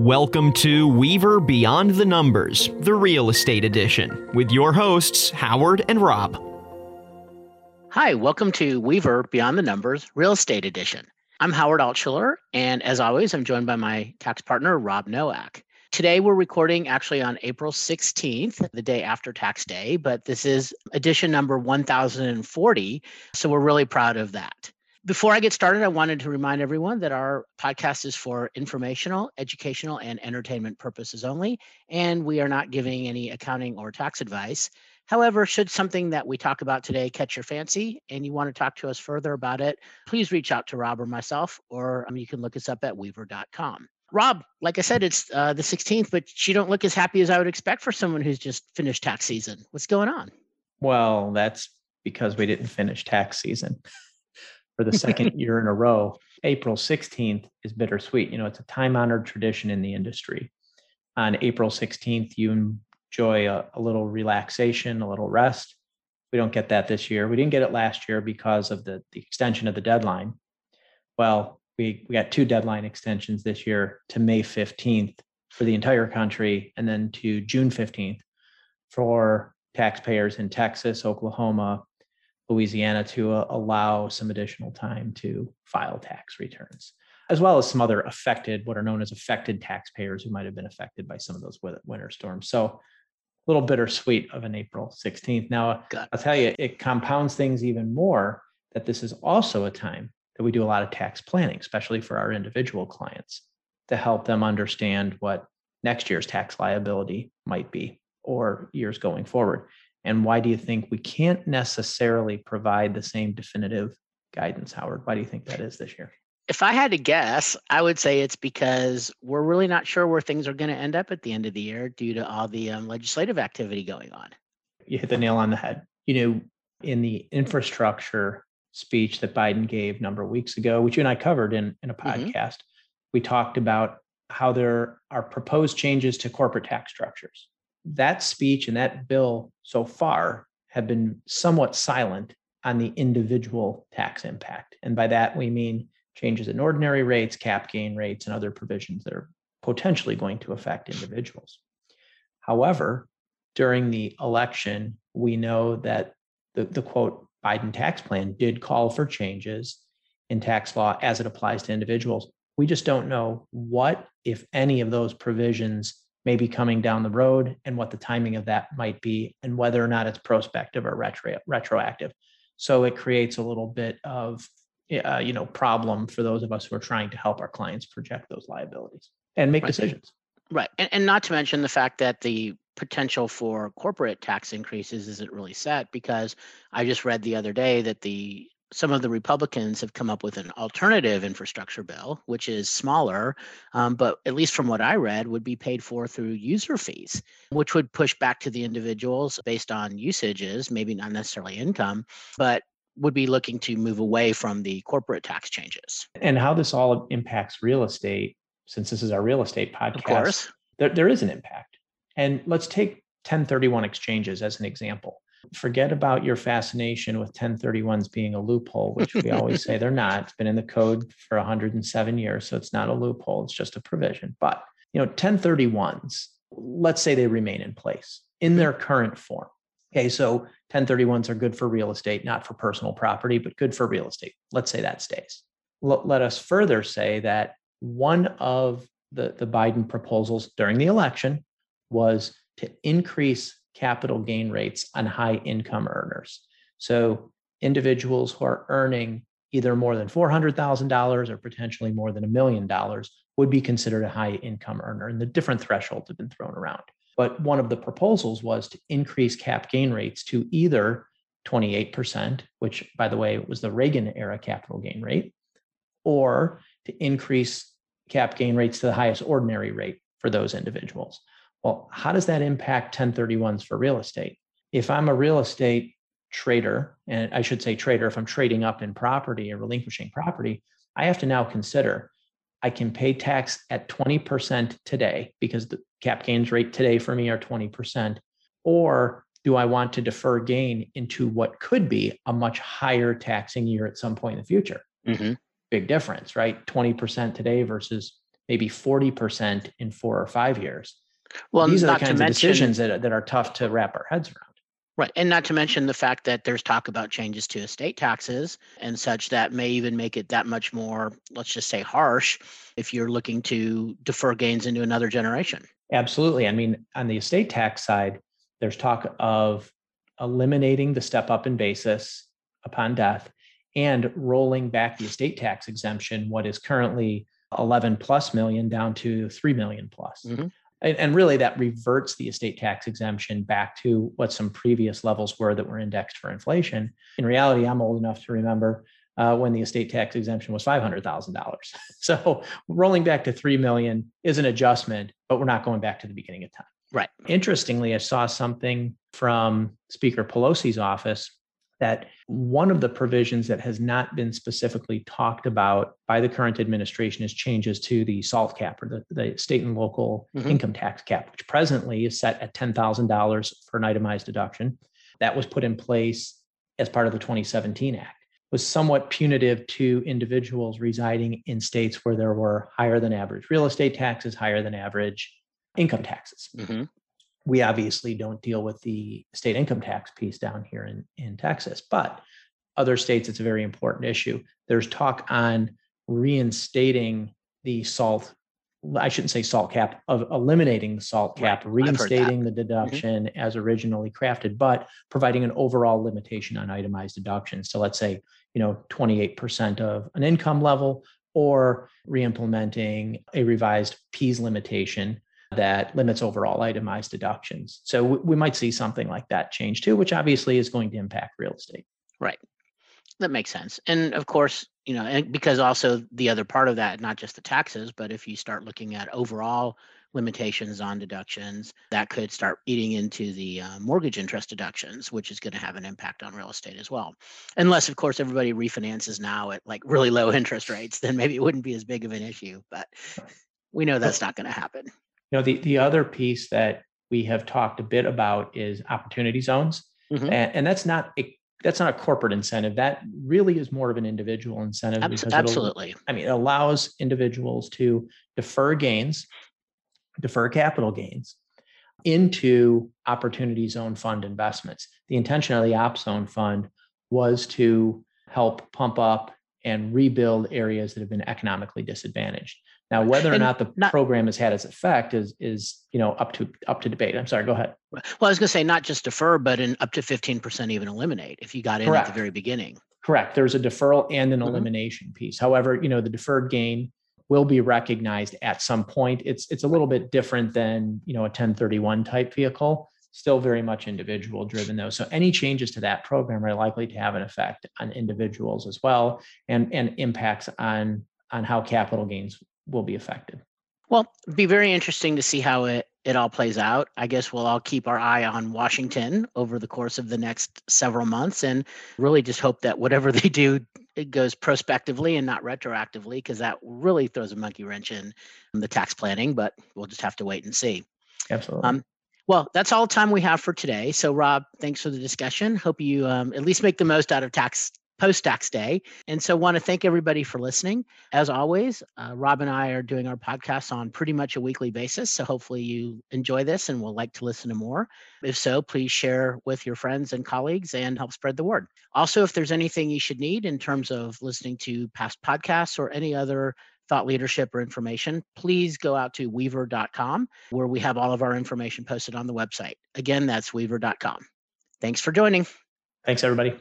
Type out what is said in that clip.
Welcome to Weaver Beyond the Numbers, the real estate edition, with your hosts, Howard and Rob. Hi, welcome to Weaver Beyond the Numbers, real estate edition. I'm Howard Altshuler, and as always, I'm joined by my tax partner, Rob Nowak. Today, we're recording actually on April 16th, the day after tax day, but this is edition number 1040. So we're really proud of that. Before I get started, I wanted to remind everyone that our podcast is for informational, educational, and entertainment purposes only, and we are not giving any accounting or tax advice. However, should something that we talk about today catch your fancy and you want to talk to us further about it, please reach out to Rob or myself, or um, you can look us up at weaver.com. Rob, like I said, it's uh, the 16th, but you don't look as happy as I would expect for someone who's just finished tax season. What's going on? Well, that's because we didn't finish tax season for the second year in a row. April 16th is bittersweet. You know, it's a time honored tradition in the industry. On April 16th, you enjoy a, a, little relaxation, a little rest. We don't get that this year. We didn't get it last year because of the, the extension of the deadline. Well, we, we got two deadline extensions this year to May 15th for the entire country and then to June 15th for taxpayers in Texas, Oklahoma, Louisiana to uh, allow some additional time to file tax returns, as well as some other affected, what are known as affected taxpayers who might have been affected by some of those winter storms. So a little bittersweet of an April 16th. Now, I'll tell you, it compounds things even more that this is also a time that we do a lot of tax planning, especially for our individual clients, to help them understand what next year's tax liability might be or years going forward. And why do you think we can't necessarily provide the same definitive guidance, Howard? Why do you think that is this year? If I had to guess, I would say it's because we're really not sure where things are going to end up at the end of the year due to all the um, legislative activity going on. You hit the nail on the head. You know, in the infrastructure speech that Biden gave a number of weeks ago, which you and I covered in, in a mm-hmm. podcast, mm-hmm. we talked about how there are proposed changes to corporate tax structures that speech and that bill so far have been somewhat silent on the individual tax impact. And by that, we mean changes in ordinary rates, cap gain rates, and other provisions that are potentially going to affect individuals. However, during the election, we know that the, the quote Biden tax plan did call for changes in tax law as it applies to individuals. We just don't know what, if any, of those provisions maybe coming down the road and what the timing of that might be and whether or not it's prospective or retro, retroactive. So it creates a little bit of uh, you know problem for those of us who are trying to help our clients project those liabilities and make right. decisions. Right. And, and not to mention the fact that the potential for corporate tax increases isn't really set because i just read the other day that the some of the Republicans have come up with an alternative infrastructure bill, which is smaller, um, but at least from what I read, would be paid for through user fees, which would push back to the individuals based on usages, maybe not necessarily income, but would be looking to move away from the corporate tax changes. And how this all impacts real estate, since this is our real estate podcast, of course. There, there is an impact. And let's take 1031 exchanges as an example forget about your fascination with 1031s being a loophole, which we always say they're not. It's been in the code for 107 years, so it's not a loophole, it's just a provision. But, you know, 1031s, let's say they remain in place in their current form. Okay, so 1031s are good for real estate, not for personal property, but good for real estate. Let's say that stays. L- let us further say that one of the, the Biden proposals during the election was to increase capital gain rates on high income earners. So individuals who are earning either more than $400,000 or potentially more than a million dollars would be considered a high income earner. And the different thresholds have been thrown around. But one of the proposals was to increase cap gain rates to either 28%, which, by the way, was the Reagan era capital gain rate, or to increase cap gain rates to the highest ordinary rate for those individuals. Well, how does that impact 1031s for real estate? If I'm a real estate trader, and I should say trader, if I'm trading up in property or relinquishing property, I have to now consider I can pay tax at 20% today because the cap gains rate today for me are 20%. Or do I want to defer gain into what could be a much higher taxing year at some point in the future? Mm-hmm. Big difference, right? 20% today versus maybe 40% in four or five years. Well, these are the kinds of mention, decisions that, that are tough to wrap our heads around. right, and not to mention the fact that there's talk about changes to estate taxes and such that may even make it that much more, let's just say, harsh if you're looking to defer gains into another generation. Absolutely. I mean, on the estate tax side, there's talk of eliminating the step up in basis upon death and rolling back the estate tax exemption, what is currently 11 plus million down to 3 million plus. Mhm. And, and really, that reverts the estate tax exemption back to what some previous levels were that were indexed for inflation. In reality, I'm old enough to remember uh, when the estate tax exemption was $500,000. So rolling back to 3 million is an adjustment, but we're not going back to the beginning of time. Right. Interestingly, I saw something from Speaker Pelosi's office that one of the provisions that has not been specifically talked about by the current administration is changes to the SALT cap or the, the state and local Mhm. income tax cap, which presently is set at $10,000 for an itemized deduction. That was put in place as part of the 2017 Act was somewhat punitive to individuals residing in states where there were higher than average real estate taxes, higher than average income taxes hmm we obviously don't deal with the state income tax piece down here in, in Texas, but other states, it's a very important issue. There's talk on reinstating the salt, I shouldn't say salt cap, of eliminating the salt cap, Right. I've heard that. reinstating the deduction mm-hmm. as originally crafted, but providing an overall limitation on itemized deductions. So let's say, you know, 28% of an income level or re-implementing a revised Pease limitation that limits overall itemized deductions. So we, we might see something like that change too, which obviously is going to impact real estate. Right. That makes sense. And of course, you know, and because also the other part of that, not just the taxes, but if you start looking at overall limitations on deductions, that could start eating into the uh, mortgage interest deductions, which is going to have an impact on real estate as well. Unless, of course, everybody refinances now at like really low interest rates, then maybe it wouldn't be as big of an issue. But we know that's not going to happen. You know, the, the other piece that we have talked a bit about is opportunity zones. Mhm. And, and that's not a that's not a corporate incentive. That really is more of an individual incentive Abs- because absolutely. I mean, it allows individuals to defer gains, defer capital gains into opportunity zone fund investments. The intention of the op zone fund was to help pump up and rebuild areas that have been economically disadvantaged. Now, whether or not the not- program has had its effect is is you know up to up to debate. I'm sorry. Go ahead. Well, I was going to say not just defer, but in up to 15% even eliminate if you got in at the very beginning. Correct. There's a deferral and an Mhm. elimination piece. However, you know, the deferred gain will be recognized at some point. It's it's a little bit different than, you know, a 1031 type vehicle. Still very much individual driven though. So any changes to that program are likely to have an effect on individuals as well and and impacts on on how capital gains will be affected. Well, be very interesting to see how it, it all plays out. I guess we'll all keep our eye on Washington over the course of the next several months and really just hope that whatever they do, it goes prospectively and not retroactively, because that really throws a monkey wrench in the tax planning, but we'll just have to wait and see. Absolutely. Um, Well, that's all the time we have for today. So, Rob, thanks for the discussion. Hope you um, at least make the most out of tax post tax day. And so, want to thank everybody for listening. As always, uh, Rob and I are doing our podcast on pretty much a weekly basis. So, hopefully, you enjoy this and will like to listen to more. If so, please share with your friends and colleagues and help spread the word. Also, if there's anything you should need in terms of listening to past podcasts or any other thought leadership or information, please go out to weaver.com where we have all of our information posted on the website. Again, that's weaver.com. Thanks for joining. Thanks everybody.